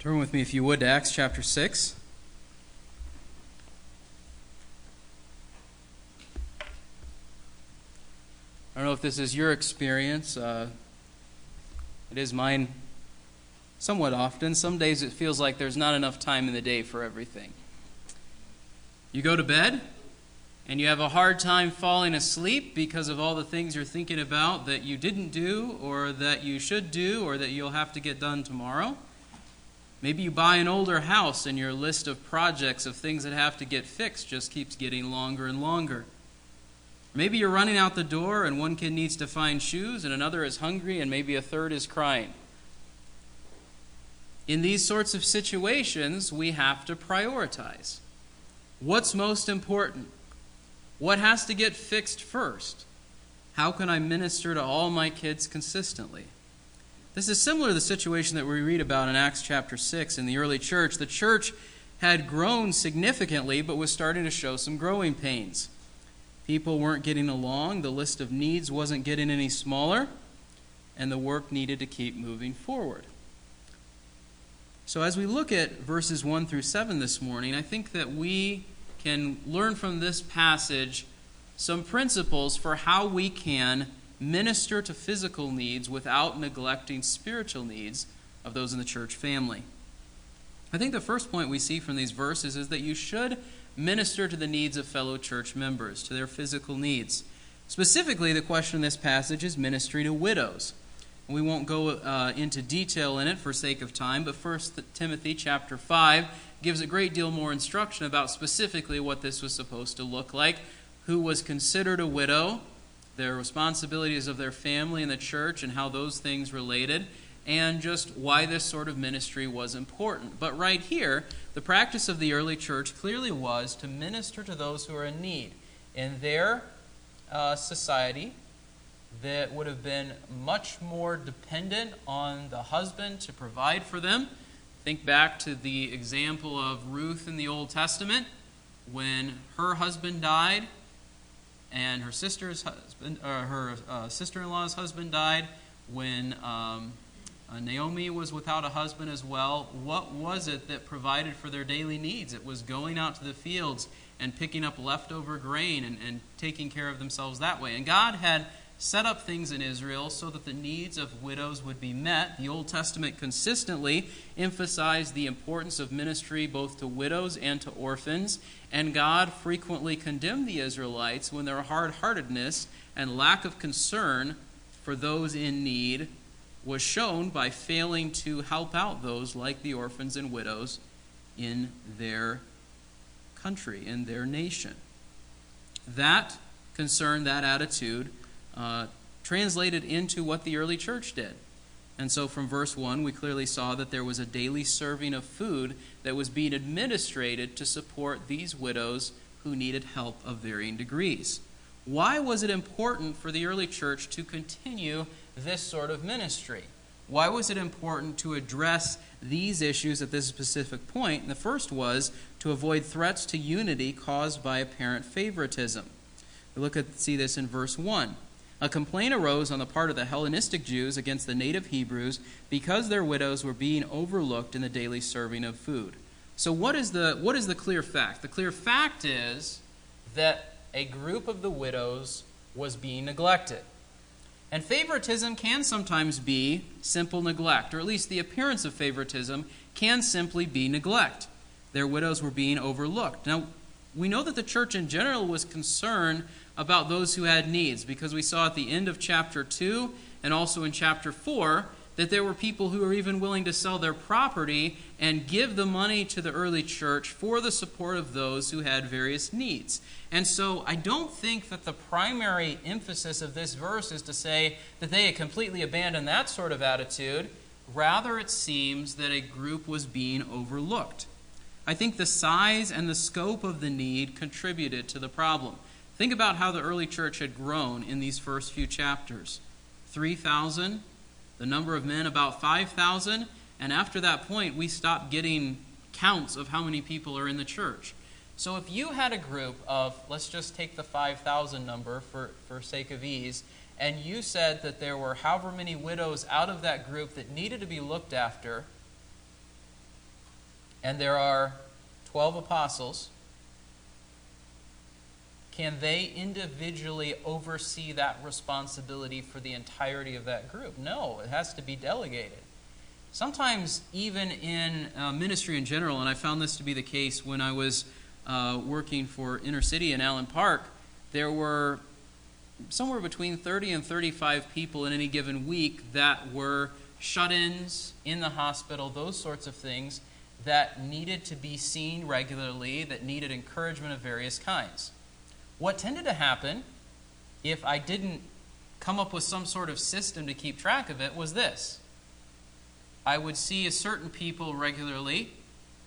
Turn with me, if you would, to Acts chapter 6. I don't know if this is your experience. Uh, it is mine somewhat often. Some days it feels like there's not enough time in the day for everything. You go to bed, and you have a hard time falling asleep because of all the things you're thinking about that you didn't do, or that you should do, or that you'll have to get done tomorrow. Maybe you buy an older house and your list of projects of things that have to get fixed just keeps getting longer and longer. Maybe you're running out the door and one kid needs to find shoes and another is hungry and maybe a third is crying. In these sorts of situations, we have to prioritize. What's most important? What has to get fixed first? How can I minister to all my kids consistently? This is similar to the situation that we read about in Acts chapter 6 in the early church. The church had grown significantly, but was starting to show some growing pains. People weren't getting along, the list of needs wasn't getting any smaller, and the work needed to keep moving forward. So, as we look at verses 1 through 7 this morning, I think that we can learn from this passage some principles for how we can minister to physical needs without neglecting spiritual needs of those in the church family. I think the first point we see from these verses is that you should minister to the needs of fellow church members, to their physical needs. Specifically, the question in this passage is ministry to widows. We won't go uh, into detail in it for sake of time, but First Timothy chapter 5 gives a great deal more instruction about specifically what this was supposed to look like, who was considered a widow, their responsibilities of their family and the church and how those things related, and just why this sort of ministry was important. But right here, the practice of the early church clearly was to minister to those who are in need. In their uh, society, that would have been much more dependent on the husband to provide for them. Think back to the example of Ruth in the Old Testament when her husband died and her sister's husband, uh, her uh, sister-in-law's husband died when um, uh, Naomi was without a husband as well. What was it that provided for their daily needs? It was going out to the fields and picking up leftover grain and, and taking care of themselves that way. And God had set up things in Israel so that the needs of widows would be met. The Old Testament consistently emphasized the importance of ministry both to widows and to orphans, and God frequently condemned the Israelites when their hard heartedness and lack of concern for those in need was shown by failing to help out those like the orphans and widows in their country, in their nation. That concern, that attitude, uh, translated into what the early church did. And so from verse 1, we clearly saw that there was a daily serving of food that was being administrated to support these widows who needed help of varying degrees. Why was it important for the early church to continue this sort of ministry? Why was it important to address these issues at this specific point? And the first was to avoid threats to unity caused by apparent favoritism. We look at see this in verse 1. A complaint arose on the part of the Hellenistic Jews against the native Hebrews because their widows were being overlooked in the daily serving of food. So, what is the, what is the clear fact? The clear fact is that a group of the widows was being neglected. And favoritism can sometimes be simple neglect, or at least the appearance of favoritism can simply be neglect. Their widows were being overlooked. Now, we know that the church in general was concerned about those who had needs because we saw at the end of chapter 2 and also in chapter 4 that there were people who were even willing to sell their property and give the money to the early church for the support of those who had various needs. And so I don't think that the primary emphasis of this verse is to say that they had completely abandoned that sort of attitude. Rather, it seems that a group was being overlooked. I think the size and the scope of the need contributed to the problem. Think about how the early church had grown in these first few chapters 3,000, the number of men about 5,000, and after that point, we stopped getting counts of how many people are in the church. So if you had a group of, let's just take the 5,000 number for, for sake of ease, and you said that there were however many widows out of that group that needed to be looked after, and there are 12 apostles, can they individually oversee that responsibility for the entirety of that group? No, it has to be delegated. Sometimes, even in uh, ministry in general, and I found this to be the case when I was uh, working for Inter-City in Allen Park, there were somewhere between 30 and 35 people in any given week that were shut ins in the hospital, those sorts of things that needed to be seen regularly, that needed encouragement of various kinds. What tended to happen if I didn't come up with some sort of system to keep track of it was this I would see a certain people regularly,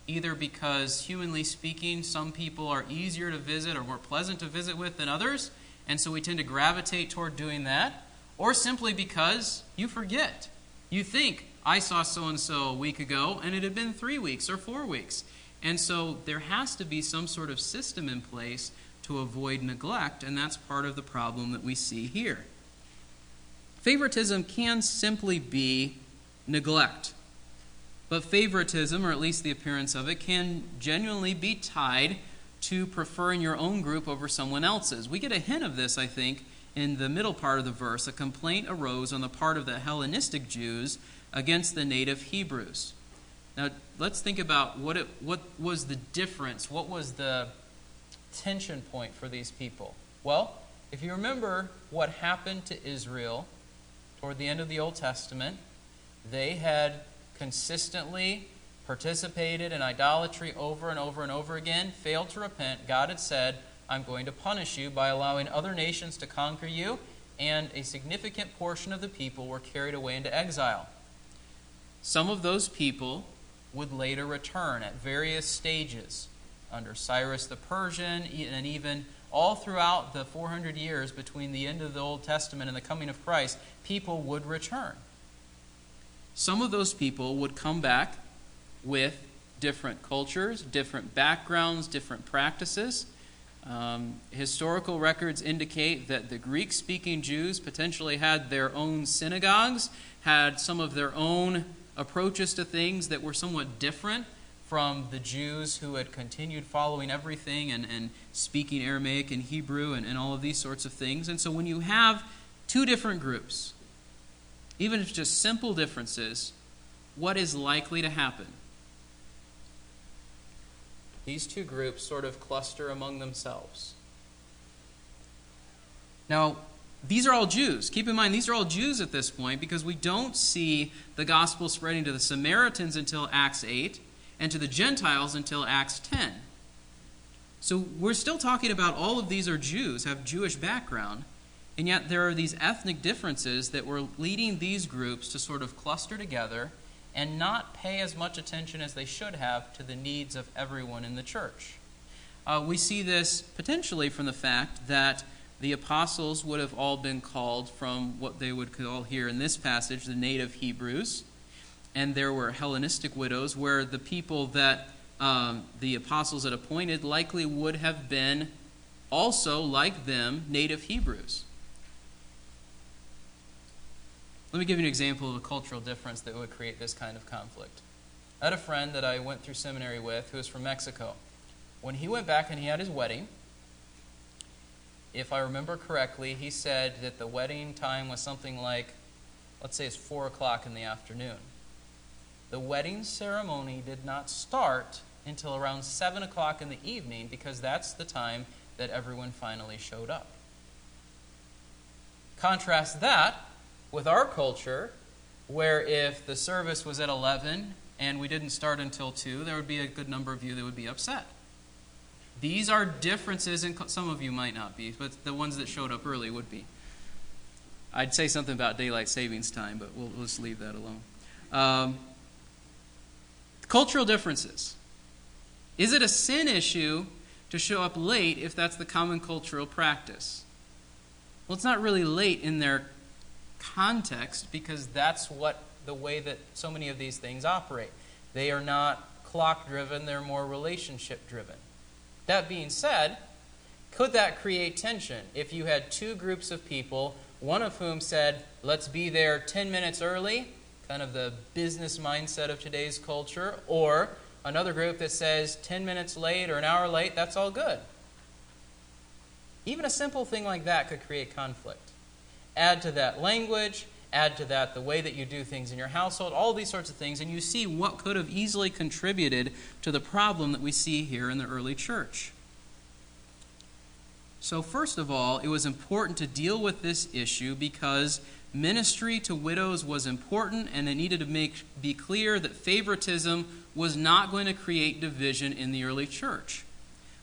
either because, humanly speaking, some people are easier to visit or more pleasant to visit with than others, and so we tend to gravitate toward doing that, or simply because you forget. You think, I saw so and so a week ago, and it had been three weeks or four weeks. And so there has to be some sort of system in place to avoid neglect, and that's part of the problem that we see here. Favoritism can simply be neglect. But favoritism, or at least the appearance of it, can genuinely be tied to preferring your own group over someone else's. We get a hint of this, I think, in the middle part of the verse. A complaint arose on the part of the Hellenistic Jews against the native Hebrews. Now, let's think about what, it, what was the difference, what was the tension point for these people? Well, if you remember what happened to Israel toward the end of the Old Testament, they had consistently participated in idolatry over and over and over again, failed to repent. God had said, I'm going to punish you by allowing other nations to conquer you, and a significant portion of the people were carried away into exile. Some of those people would later return at various stages under Cyrus the Persian, and even all throughout the 400 years between the end of the Old Testament and the coming of Christ, people would return. Some of those people would come back with different cultures, different backgrounds, different practices. Um, historical records indicate that the Greek speaking Jews potentially had their own synagogues, had some of their own approaches to things that were somewhat different from the Jews who had continued following everything and, and speaking Aramaic and Hebrew and, and all of these sorts of things. And so when you have two different groups, even if just simple differences, what is likely to happen? These two groups sort of cluster among themselves. Now, these are all Jews. Keep in mind, these are all Jews at this point because we don't see the gospel spreading to the Samaritans until Acts 8 and to the Gentiles until Acts 10. So we're still talking about all of these are Jews, have Jewish background, and yet there are these ethnic differences that were leading these groups to sort of cluster together and not pay as much attention as they should have to the needs of everyone in the church. Uh, we see this potentially from the fact that the apostles would have all been called from what they would call here in this passage the native Hebrews and there were Hellenistic widows, where the people that um, the apostles had appointed likely would have been also, like them, native Hebrews. Let me give you an example of a cultural difference that would create this kind of conflict. I had a friend that I went through seminary with who was from Mexico. When he went back and he had his wedding, if I remember correctly, he said that the wedding time was something like, let's say it's 4 o'clock in the afternoon. The wedding ceremony did not start until around 7 o'clock in the evening because that's the time that everyone finally showed up. Contrast that with our culture, where if the service was at 11 and we didn't start until 2, there would be a good number of you that would be upset. These are differences, and some of you might not be, but the ones that showed up early would be. I'd say something about daylight savings time, but we'll, just leave that alone. Um, Cultural differences. Is it a sin issue to show up late if that's the common cultural practice? Well, it's not really late in their context because that's what the way that so many of these things operate. They are not clock driven, they're more relationship driven. That being said, could that create tension if you had two groups of people, one of whom said, let's be there 10 minutes early, kind of the business mindset of today's culture, or another group that says 10 minutes late or an hour late, that's all good. Even a simple thing like that could create conflict. Add to that language, add to that the way that you do things in your household, all these sorts of things, and you see what could have easily contributed to the problem that we see here in the early church. So, first of all, it was important to deal with this issue because ministry to widows was important and it needed to make be clear that favoritism was not going to create division in the early church.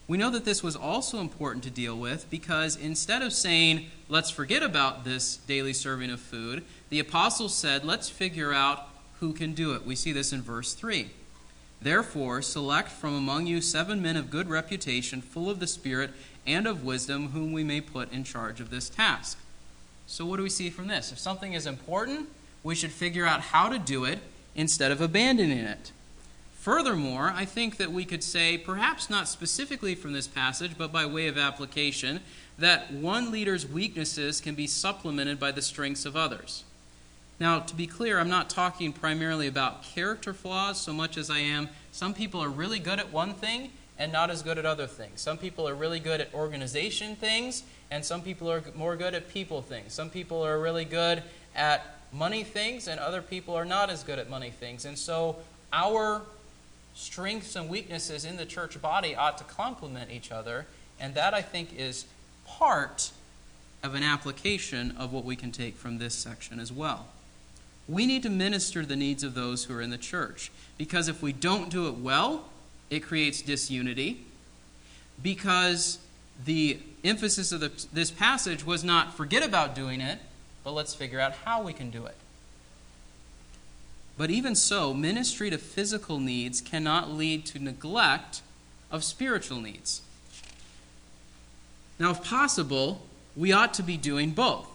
We know that this was also important to deal with because instead of saying, let's forget about this daily serving of food, the apostles said, let's figure out who can do it. We see this in verse 3. Therefore, select from among you seven men of good reputation, full of the Spirit and of wisdom, whom we may put in charge of this task. So, what do we see from this? If something is important, we should figure out how to do it instead of abandoning it. Furthermore, I think that we could say, perhaps not specifically from this passage, but by way of application, that one leader's weaknesses can be supplemented by the strengths of others. Now, to be clear, I'm not talking primarily about character flaws so much as I am some people are really good at one thing and not as good at other things. Some people are really good at organization things, and some people are more good at people things. Some people are really good at money things, and other people are not as good at money things. And so, our strengths and weaknesses in the church body ought to complement each other, and that I think is part of an application of what we can take from this section as well. We need to minister the needs of those who are in the church. Because if we don't do it well, it creates disunity. Because the emphasis of the, this passage was not forget about doing it, but let's figure out how we can do it. But even so, ministry to physical needs cannot lead to neglect of spiritual needs. Now, if possible, we ought to be doing both.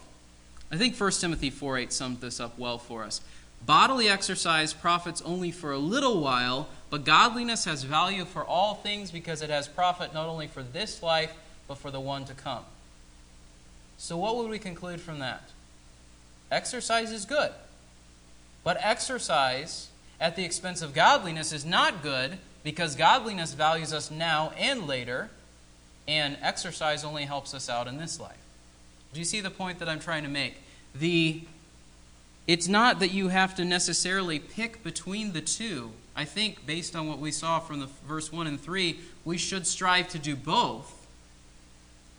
I think 1 Timothy 4 8 sums this up well for us. Bodily exercise profits only for a little while, but godliness has value for all things because it has profit not only for this life, but for the one to come. So, what would we conclude from that? Exercise is good. But exercise at the expense of godliness is not good because godliness values us now and later, and exercise only helps us out in this life. Do you see the point that I'm trying to make? The it's not that you have to necessarily pick between the two. I think based on what we saw from the verse 1 and 3, we should strive to do both.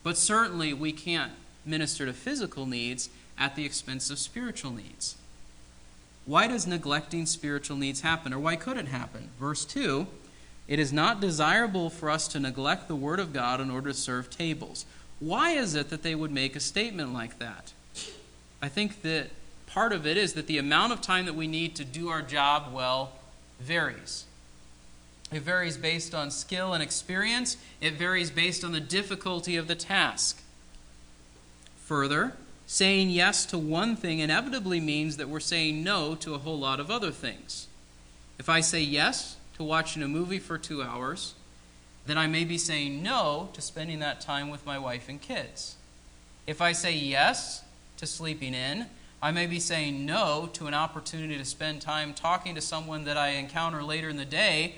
But certainly we can't minister to physical needs at the expense of spiritual needs. Why does neglecting spiritual needs happen, or why could it happen? Verse 2 It is not desirable for us to neglect the Word of God in order to serve tables. Why is it that they would make a statement like that? I think that part of it is that the amount of time that we need to do our job well varies. It varies based on skill and experience, it varies based on the difficulty of the task. Further, saying yes to one thing inevitably means that we're saying no to a whole lot of other things. If I say yes to watching a movie for two hours, then I may be saying no to spending that time with my wife and kids. If I say yes to sleeping in, I may be saying no to an opportunity to spend time talking to someone that I encounter later in the day,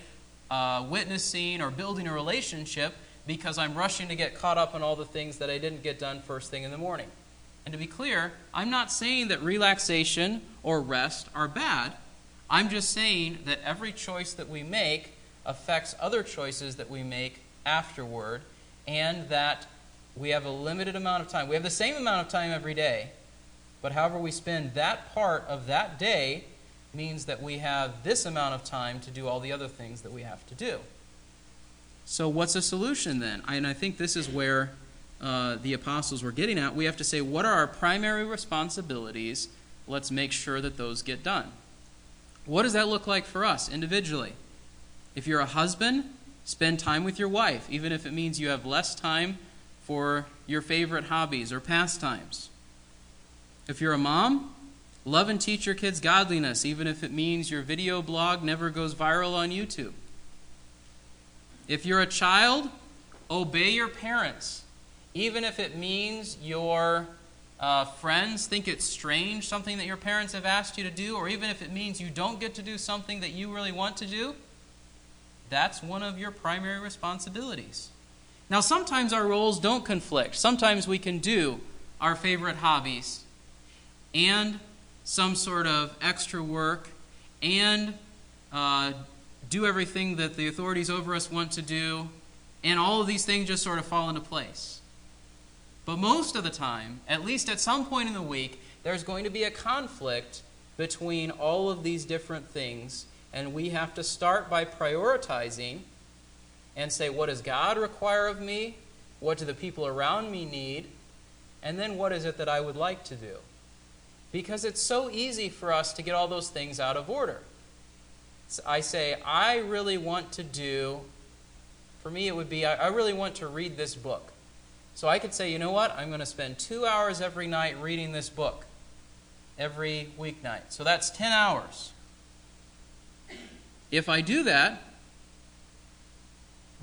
uh, witnessing or building a relationship because I'm rushing to get caught up on all the things that I didn't get done first thing in the morning. And to be clear, I'm not saying that relaxation or rest are bad. I'm just saying that every choice that we make affects other choices that we make afterward, and that we have a limited amount of time. We have the same amount of time every day, but however we spend that part of that day means that we have this amount of time to do all the other things that we have to do. So, what's a solution then? And I think this is where uh, the apostles were getting at. We have to say, what are our primary responsibilities? Let's make sure that those get done. What does that look like for us individually? If you're a husband, spend time with your wife, even if it means you have less time for your favorite hobbies or pastimes. If you're a mom, love and teach your kids godliness, even if it means your video blog never goes viral on YouTube. If you're a child, obey your parents, even if it means your uh, friends think it's strange, something that your parents have asked you to do, or even if it means you don't get to do something that you really want to do that's one of your primary responsibilities. Now, sometimes our roles don't conflict. Sometimes we can do our favorite hobbies and some sort of extra work and uh, do everything that the authorities over us want to do, and all of these things just sort of fall into place. But most of the time, at least at some point in the week, there's going to be a conflict between all of these different things, and we have to start by prioritizing and say, what does God require of me? What do the people around me need? And then what is it that I would like to do? Because it's so easy for us to get all those things out of order. So I say, I really want to do, for me, it would be, I really want to read this book. So I could say, you know what? I'm going to spend two hours every night reading this book, every weeknight. So that's 10 hours. If I do that,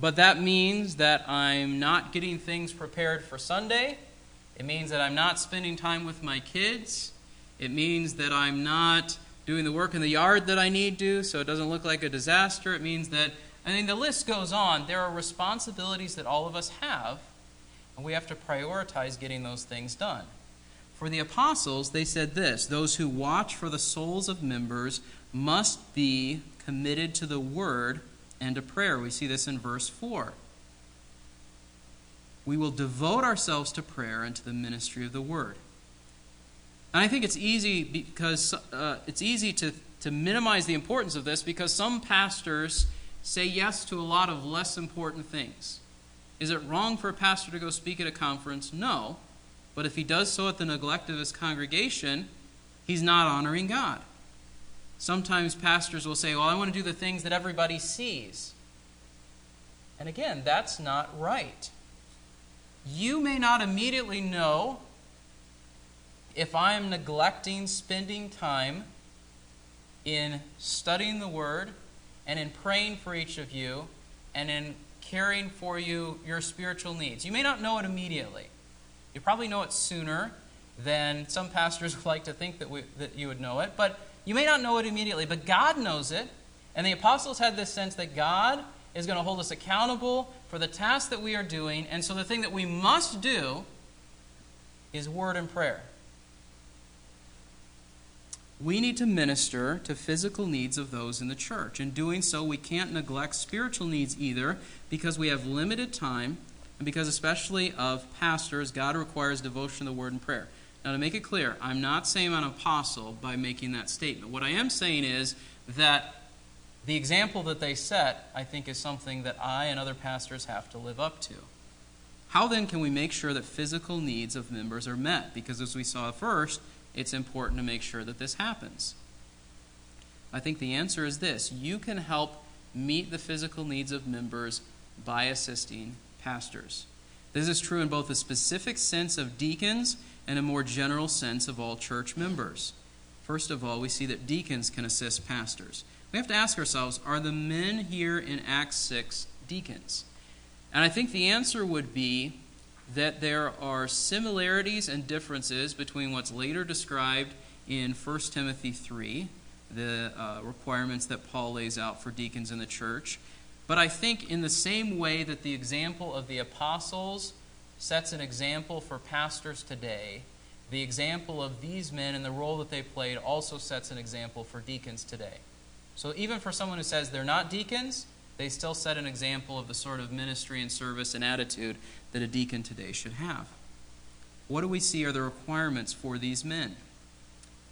but that means that I'm not getting things prepared for Sunday. It means that I'm not spending time with my kids. It means that I'm not doing the work in the yard that I need to so it doesn't look like a disaster. It means that, I mean, the list goes on. There are responsibilities that all of us have, and we have to prioritize getting those things done. For the apostles, they said this those who watch for the souls of members must be committed to the word and to prayer. We see this in verse 4. We will devote ourselves to prayer and to the ministry of the word. And I think it's easy because uh, it's easy to, to minimize the importance of this because some pastors say yes to a lot of less important things. Is it wrong for a pastor to go speak at a conference? No. But if he does so at the neglect of his congregation, he's not honoring God. Sometimes pastors will say, Well, I want to do the things that everybody sees. And again, that's not right. You may not immediately know if I am neglecting spending time in studying the Word and in praying for each of you and in caring for you your spiritual needs. You may not know it immediately. You probably know it sooner than some pastors would like to think that, we, that you would know it, but you may not know it immediately, but God knows it. And the apostles had this sense that God is going to hold us accountable for the task that we are doing. And so the thing that we must do is word and prayer. We need to minister to physical needs of those in the church. In doing so, we can't neglect spiritual needs either because we have limited time and because, especially of pastors, God requires devotion to the word and prayer. Now, to make it clear, I'm not saying I'm an apostle by making that statement. What I am saying is that the example that they set, I think, is something that I and other pastors have to live up to. How then can we make sure that physical needs of members are met? Because as we saw first, it's important to make sure that this happens. I think the answer is this you can help meet the physical needs of members by assisting pastors. This is true in both the specific sense of deacons and a more general sense of all church members. First of all, we see that deacons can assist pastors. We have to ask ourselves are the men here in Acts 6 deacons? And I think the answer would be that there are similarities and differences between what's later described in 1 Timothy 3, the uh, requirements that Paul lays out for deacons in the church. But I think, in the same way that the example of the apostles sets an example for pastors today, the example of these men and the role that they played also sets an example for deacons today. So even for someone who says they're not deacons, they still set an example of the sort of ministry and service and attitude that a deacon today should have. What do we see are the requirements for these men?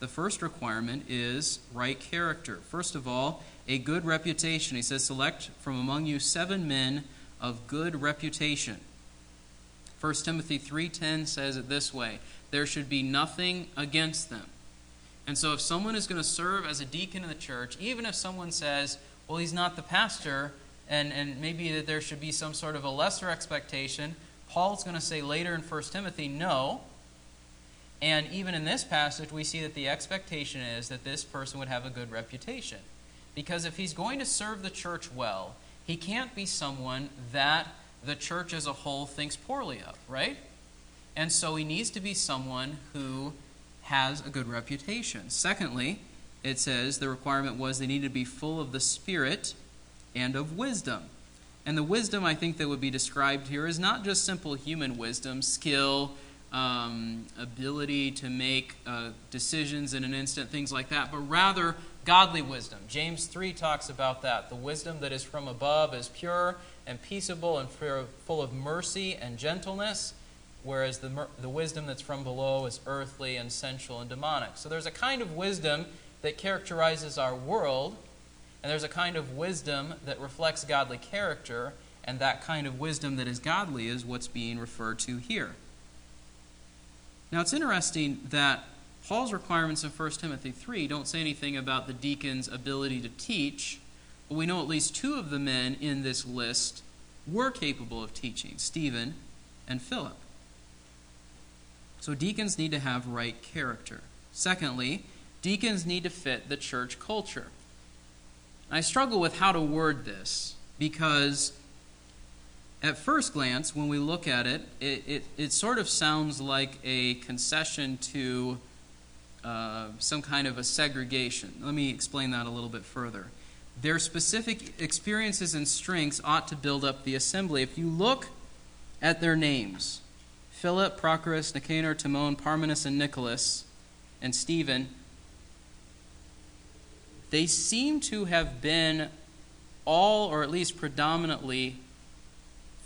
The first requirement is right character. First of all, a good reputation. He says, Select from among you seven men of good reputation. 1 Timothy 3:10 says it this way, there should be nothing against them. And so if someone is going to serve as a deacon in the church, even if someone says, well, he's not the pastor, and, and maybe that there should be some sort of a lesser expectation, Paul's going to say later in 1 Timothy, no. And even in this passage, we see that the expectation is that this person would have a good reputation. Because if he's going to serve the church well, he can't be someone that the church as a whole thinks poorly of, right? And so he needs to be someone who has a good reputation. Secondly, it says the requirement was they needed to be full of the Spirit and of wisdom. And the wisdom I think that would be described here is not just simple human wisdom, skill, um, ability to make uh, decisions in an instant, things like that, but rather godly wisdom. James 3 talks about that. The wisdom that is from above is pure and peaceable and full of mercy and gentleness, whereas the, the wisdom that's from below is earthly and sensual and demonic. So there's a kind of wisdom that characterizes our world, and there's a kind of wisdom that reflects godly character, and that kind of wisdom that is godly is what's being referred to here. Now, it's interesting that Paul's requirements in 1 Timothy 3 don't say anything about the deacon's ability to teach, but we know at least two of the men in this list were capable of teaching Stephen and Philip. So, deacons need to have right character. Secondly, deacons need to fit the church culture. I struggle with how to word this because at first glance, when we look at it, it, it, it sort of sounds like a concession to uh, some kind of a segregation. Let me explain that a little bit further. Their specific experiences and strengths ought to build up the assembly. If you look at their names Philip, Prochorus, Nicanor, Timon, Parmenas, and Nicholas, and Stephen they seem to have been all, or at least predominantly,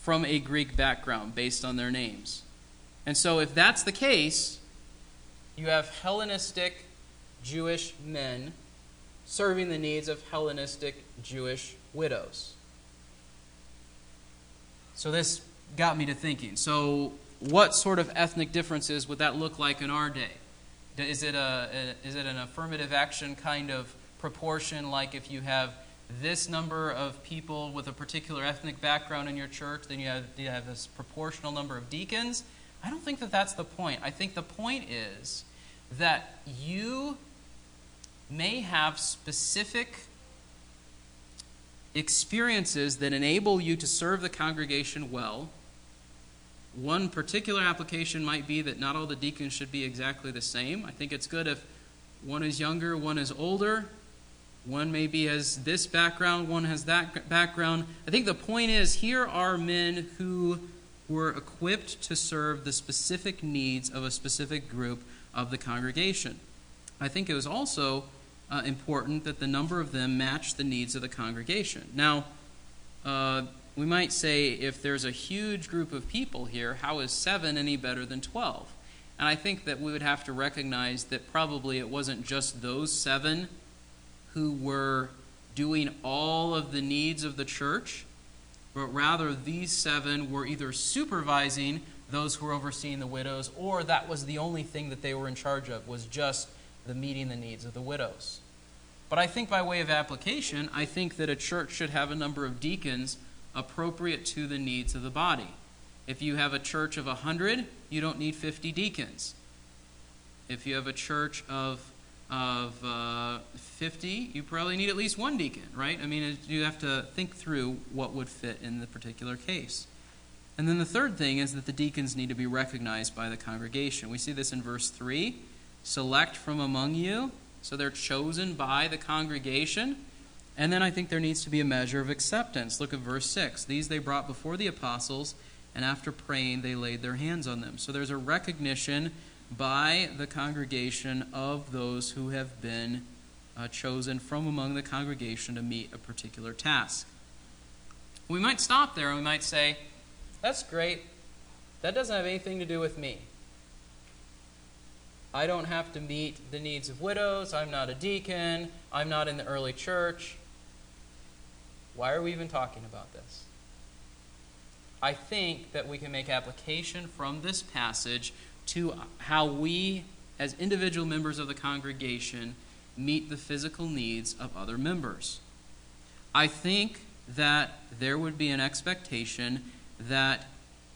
from a Greek background based on their names. And so, if that's the case, you have Hellenistic Jewish men serving the needs of Hellenistic Jewish widows. So, this got me to thinking. So, what sort of ethnic differences would that look like in our day? Is it, a, is it an affirmative action kind of proportion, like if you have this number of people with a particular ethnic background in your church, then you have, you have this proportional number of deacons. I don't think that that's the point. I think the point is that you may have specific experiences that enable you to serve the congregation well. One particular application might be that not all the deacons should be exactly the same. I think it's good if one is younger, one is older. One maybe has this background, one has that background. I think the point is here are men who were equipped to serve the specific needs of a specific group of the congregation. I think it was also uh, important that the number of them matched the needs of the congregation. Now, uh, we might say if there's a huge group of people here, how is seven any better than 12? And I think that we would have to recognize that probably it wasn't just those seven who were doing all of the needs of the church, but rather these seven were either supervising those who were overseeing the widows, or that was the only thing that they were in charge of, was just the meeting the needs of the widows. But I think by way of application, I think that a church should have a number of deacons appropriate to the needs of the body. If you have a church of 100, you don't need 50 deacons. If you have a church of of uh, 50, you probably need at least one deacon, right? I mean, you have to think through what would fit in the particular case. And then the third thing is that the deacons need to be recognized by the congregation. We see this in verse 3 select from among you. So they're chosen by the congregation. And then I think there needs to be a measure of acceptance. Look at verse 6. These they brought before the apostles, and after praying, they laid their hands on them. So there's a recognition by the congregation of those who have been uh, chosen from among the congregation to meet a particular task. We might stop there and we might say, That's great. That doesn't have anything to do with me. I don't have to meet the needs of widows. I'm not a deacon. I'm not in the early church. Why are we even talking about this? I think that we can make application from this passage to how we, as individual members of the congregation, meet the physical needs of other members. I think that there would be an expectation that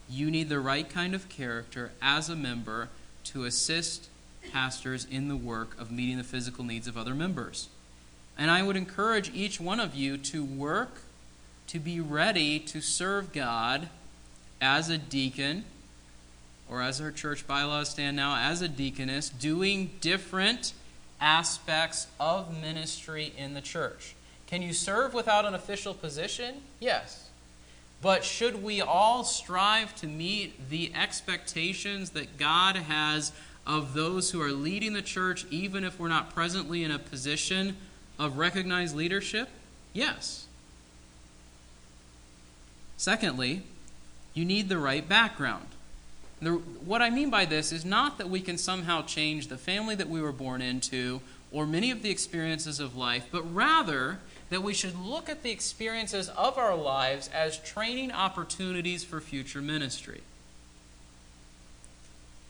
you need the right kind of character as a member to assist pastors in the work of meeting the physical needs of other members. And I would encourage each one of you to work to be ready to serve God as a deacon or as our church bylaws stand now, as a deaconess, doing different aspects of ministry in the church. Can you serve without an official position? Yes. But should we all strive to meet the expectations that God has of those who are leading the church, even if we're not presently in a position of recognized leadership? Yes. Secondly, you need the right background. The, what I mean by this is not that we can somehow change the family that we were born into or many of the experiences of life, but rather that we should look at the experiences of our lives as training opportunities for future ministry.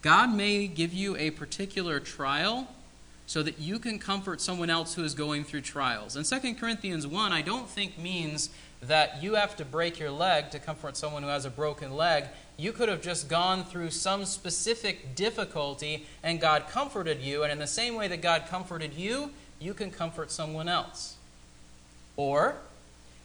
God may give you a particular trial so that you can comfort someone else who is going through trials. And 2 Corinthians 1, I don't think means that you have to break your leg to comfort someone who has a broken leg. You could have just gone through some specific difficulty and God comforted you. And in the same way that God comforted you, you can comfort someone else. Or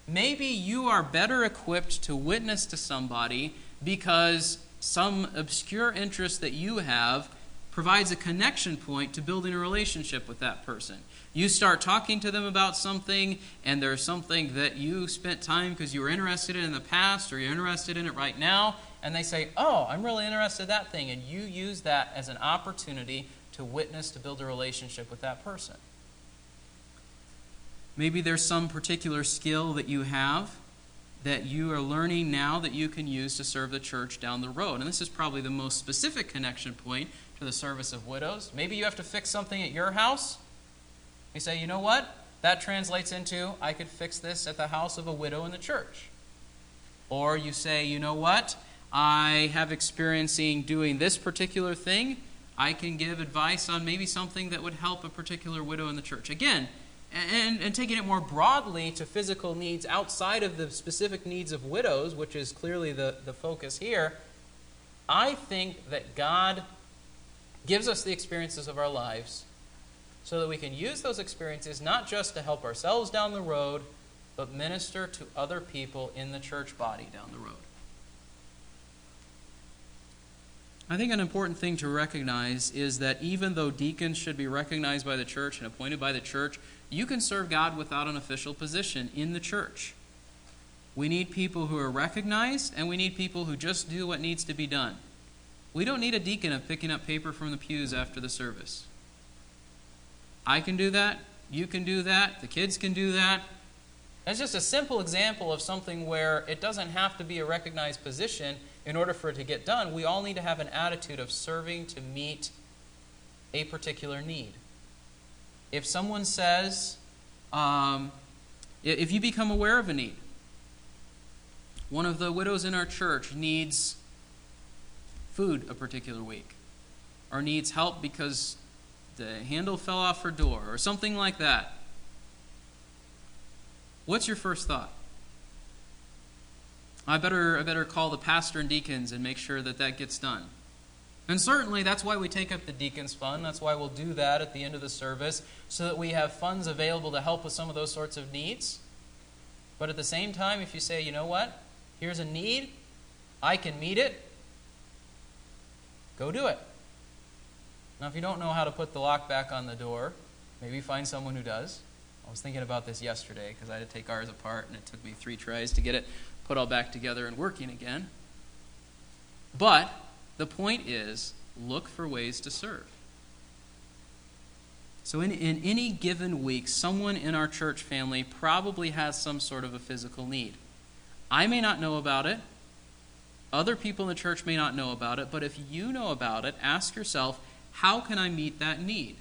maybe you are better equipped to witness to somebody because some obscure interest that you have provides a connection point to building a relationship with that person. You start talking to them about something, and there's something that you spent time because you were interested in in the past or you're interested in it right now, and they say, Oh, I'm really interested in that thing. And you use that as an opportunity to witness, to build a relationship with that person. Maybe there's some particular skill that you have that you are learning now that you can use to serve the church down the road. And this is probably the most specific connection point to the service of widows. Maybe you have to fix something at your house. You say, you know what? That translates into I could fix this at the house of a widow in the church. Or you say, you know what? I have experiencing doing this particular thing. I can give advice on maybe something that would help a particular widow in the church. Again, and, and taking it more broadly to physical needs outside of the specific needs of widows, which is clearly the, the focus here, I think that God gives us the experiences of our lives so that we can use those experiences not just to help ourselves down the road, but minister to other people in the church body down the road. I think an important thing to recognize is that even though deacons should be recognized by the church and appointed by the church, you can serve God without an official position in the church. We need people who are recognized, and we need people who just do what needs to be done. We don't need a deacon of picking up paper from the pews after the service. I can do that. You can do that. The kids can do that. That's just a simple example of something where it doesn't have to be a recognized position in order for it to get done. We all need to have an attitude of serving to meet a particular need. If someone says, um, if you become aware of a need, one of the widows in our church needs food a particular week, or needs help because the handle fell off her door, or something like that. What's your first thought? I better, I better call the pastor and deacons and make sure that that gets done. And certainly that's why we take up the Deacons Fund. That's why we'll do that at the end of the service, so that we have funds available to help with some of those sorts of needs. But at the same time, if you say, you know what, here's a need, I can meet it, go do it. Now, if you don't know how to put the lock back on the door, maybe find someone who does. I was thinking about this yesterday because I had to take ours apart, and it took me three tries to get it put all back together and working again. But the point is, look for ways to serve. So, in, in any given week, someone in our church family probably has some sort of a physical need. I may not know about it. Other people in the church may not know about it. But if you know about it, ask yourself, how can I meet that need?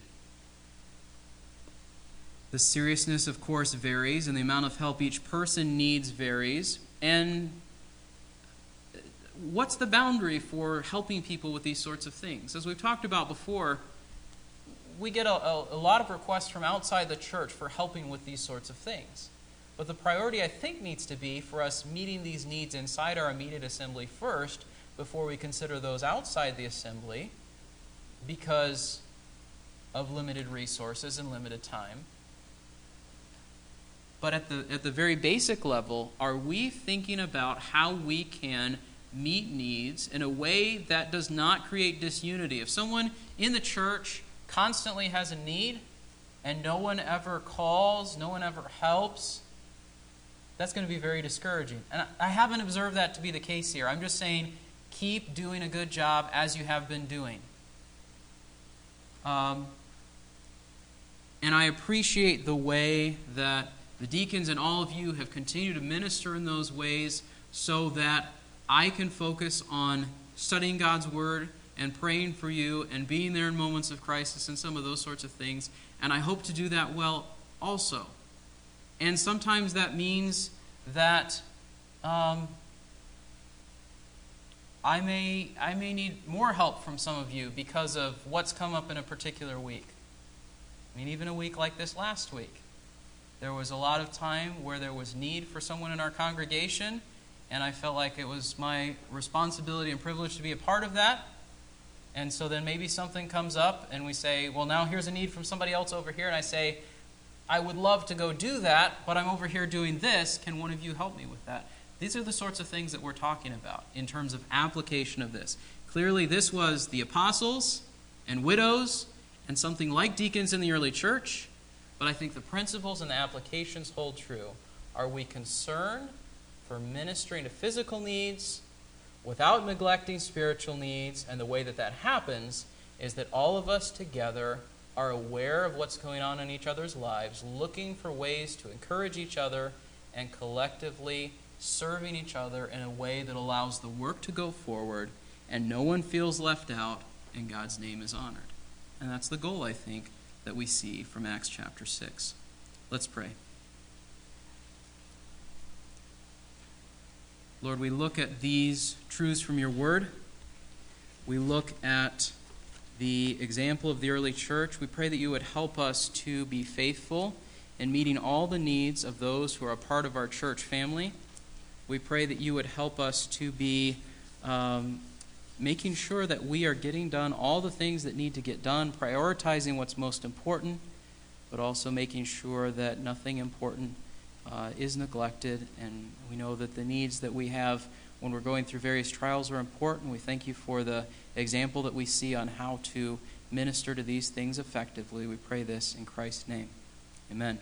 The seriousness, of course, varies, and the amount of help each person needs varies. And what's the boundary for helping people with these sorts of things? As we've talked about before, we get a, a, a, lot of requests from outside the church for helping with these sorts of things. But the priority, I think, needs to be for us meeting these needs inside our immediate assembly first before we consider those outside the assembly because of limited resources and limited time. But at the, at the very basic level, are we thinking about how we can meet needs in a way that does not create disunity. If someone in the church constantly has a need and no one ever calls, no one ever helps, that's going to be very discouraging. And I haven't observed that to be the case here. I'm just saying keep doing a good job as you have been doing. Um, and I appreciate the way that the deacons and all of you have continued to minister in those ways so that I can focus on studying God's Word and praying for you and being there in moments of crisis and some of those sorts of things. And I hope to do that well also. And sometimes that means that um, I, may, I may need more help from some of you because of what's come up in a particular week. I mean, even a week like this last week. There was a lot of time where there was need for someone in our congregation, and I felt like it was my responsibility and privilege to be a part of that. And so then maybe something comes up, and we say, Well, now here's a need from somebody else over here. And I say, I would love to go do that, but I'm over here doing this. Can one of you help me with that? These are the sorts of things that we're talking about in terms of application of this. Clearly, this was the apostles and widows and something like deacons in the early church, but I think the principles and the applications hold true. Are we concerned for ministering to physical needs without neglecting spiritual needs? And the way that that happens is that all of us together are aware of what's going on in each other's lives, looking for ways to encourage each other, and collectively serving each other in a way that allows the work to go forward and no one feels left out and God's name is honored. And that's the goal, I think, that we see from Acts chapter 6. Let's pray. Lord, we look at these truths from your word. We look at the example of the early church. We pray that you would help us to be faithful in meeting all the needs of those who are a part of our church family. We pray that you would help us to be um, making sure that we are getting done all the things that need to get done, prioritizing what's most important, but also making sure that nothing important uh, is neglected. And we know that the needs that we have when we're going through various trials are important. We thank you for the example that we see on how to minister to these things effectively. We pray this in Christ's name. Amen.